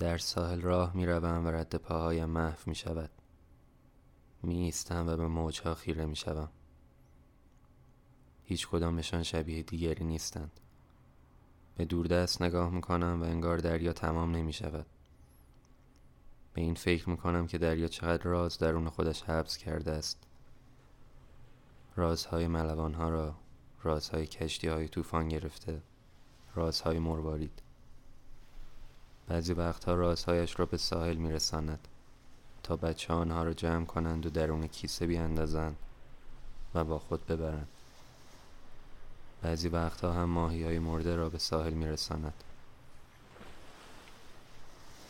در ساحل راه می روم و رد پاهایم محو می شود می ایستم و به موجها خیره می شوم هیچ کدامشان شبیه دیگری نیستند. به دوردست نگاه می کنم و انگار دریا تمام نمی شود به این فکر می کنم که دریا چقدر راز درون خودش حبس کرده است. رازهای ملوانها را رازهای کشتی های طوفان گرفته رازهای مروارید. بعضی وقتها رازهایش را به ساحل میرساند تا بچه آنها را جمع کنند و درون کیسه بیاندازند و با خود ببرند. بعضی وقتها هم ماهی های مرده را به ساحل میرساند.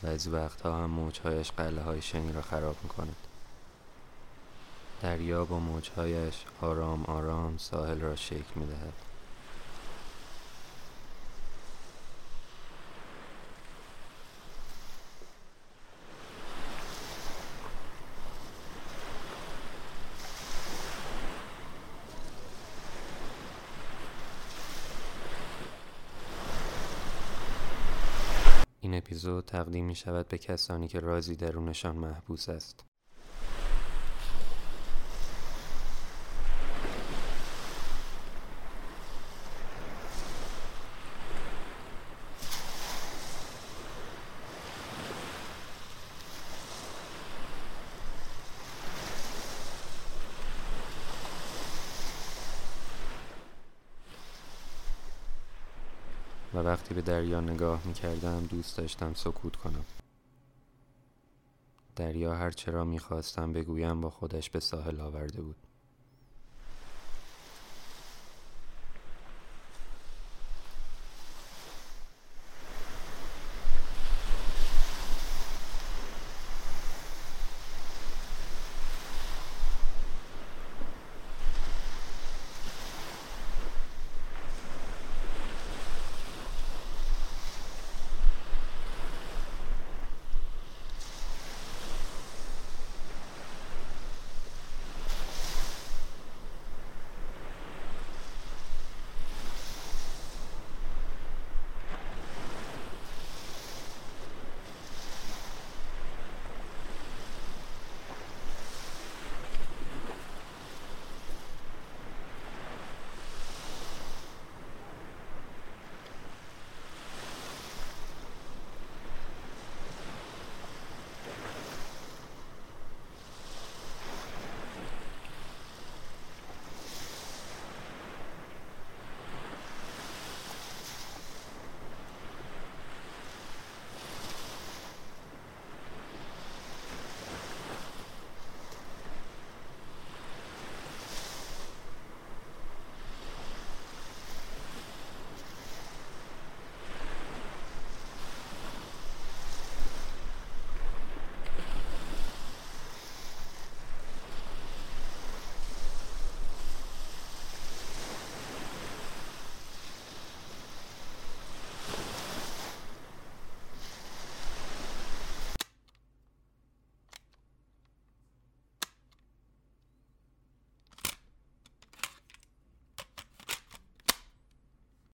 بعضی وقتها هم موجهایش قله های شنی را خراب می‌کند. دریا با موجهایش آرام آرام ساحل را شکل می‌دهد. این اپیزود تقدیم می شود به کسانی که رازی درونشان محبوس است. و وقتی به دریا نگاه می کردم دوست داشتم سکوت کنم. دریا هر چرا می خواستم بگویم با خودش به ساحل آورده بود.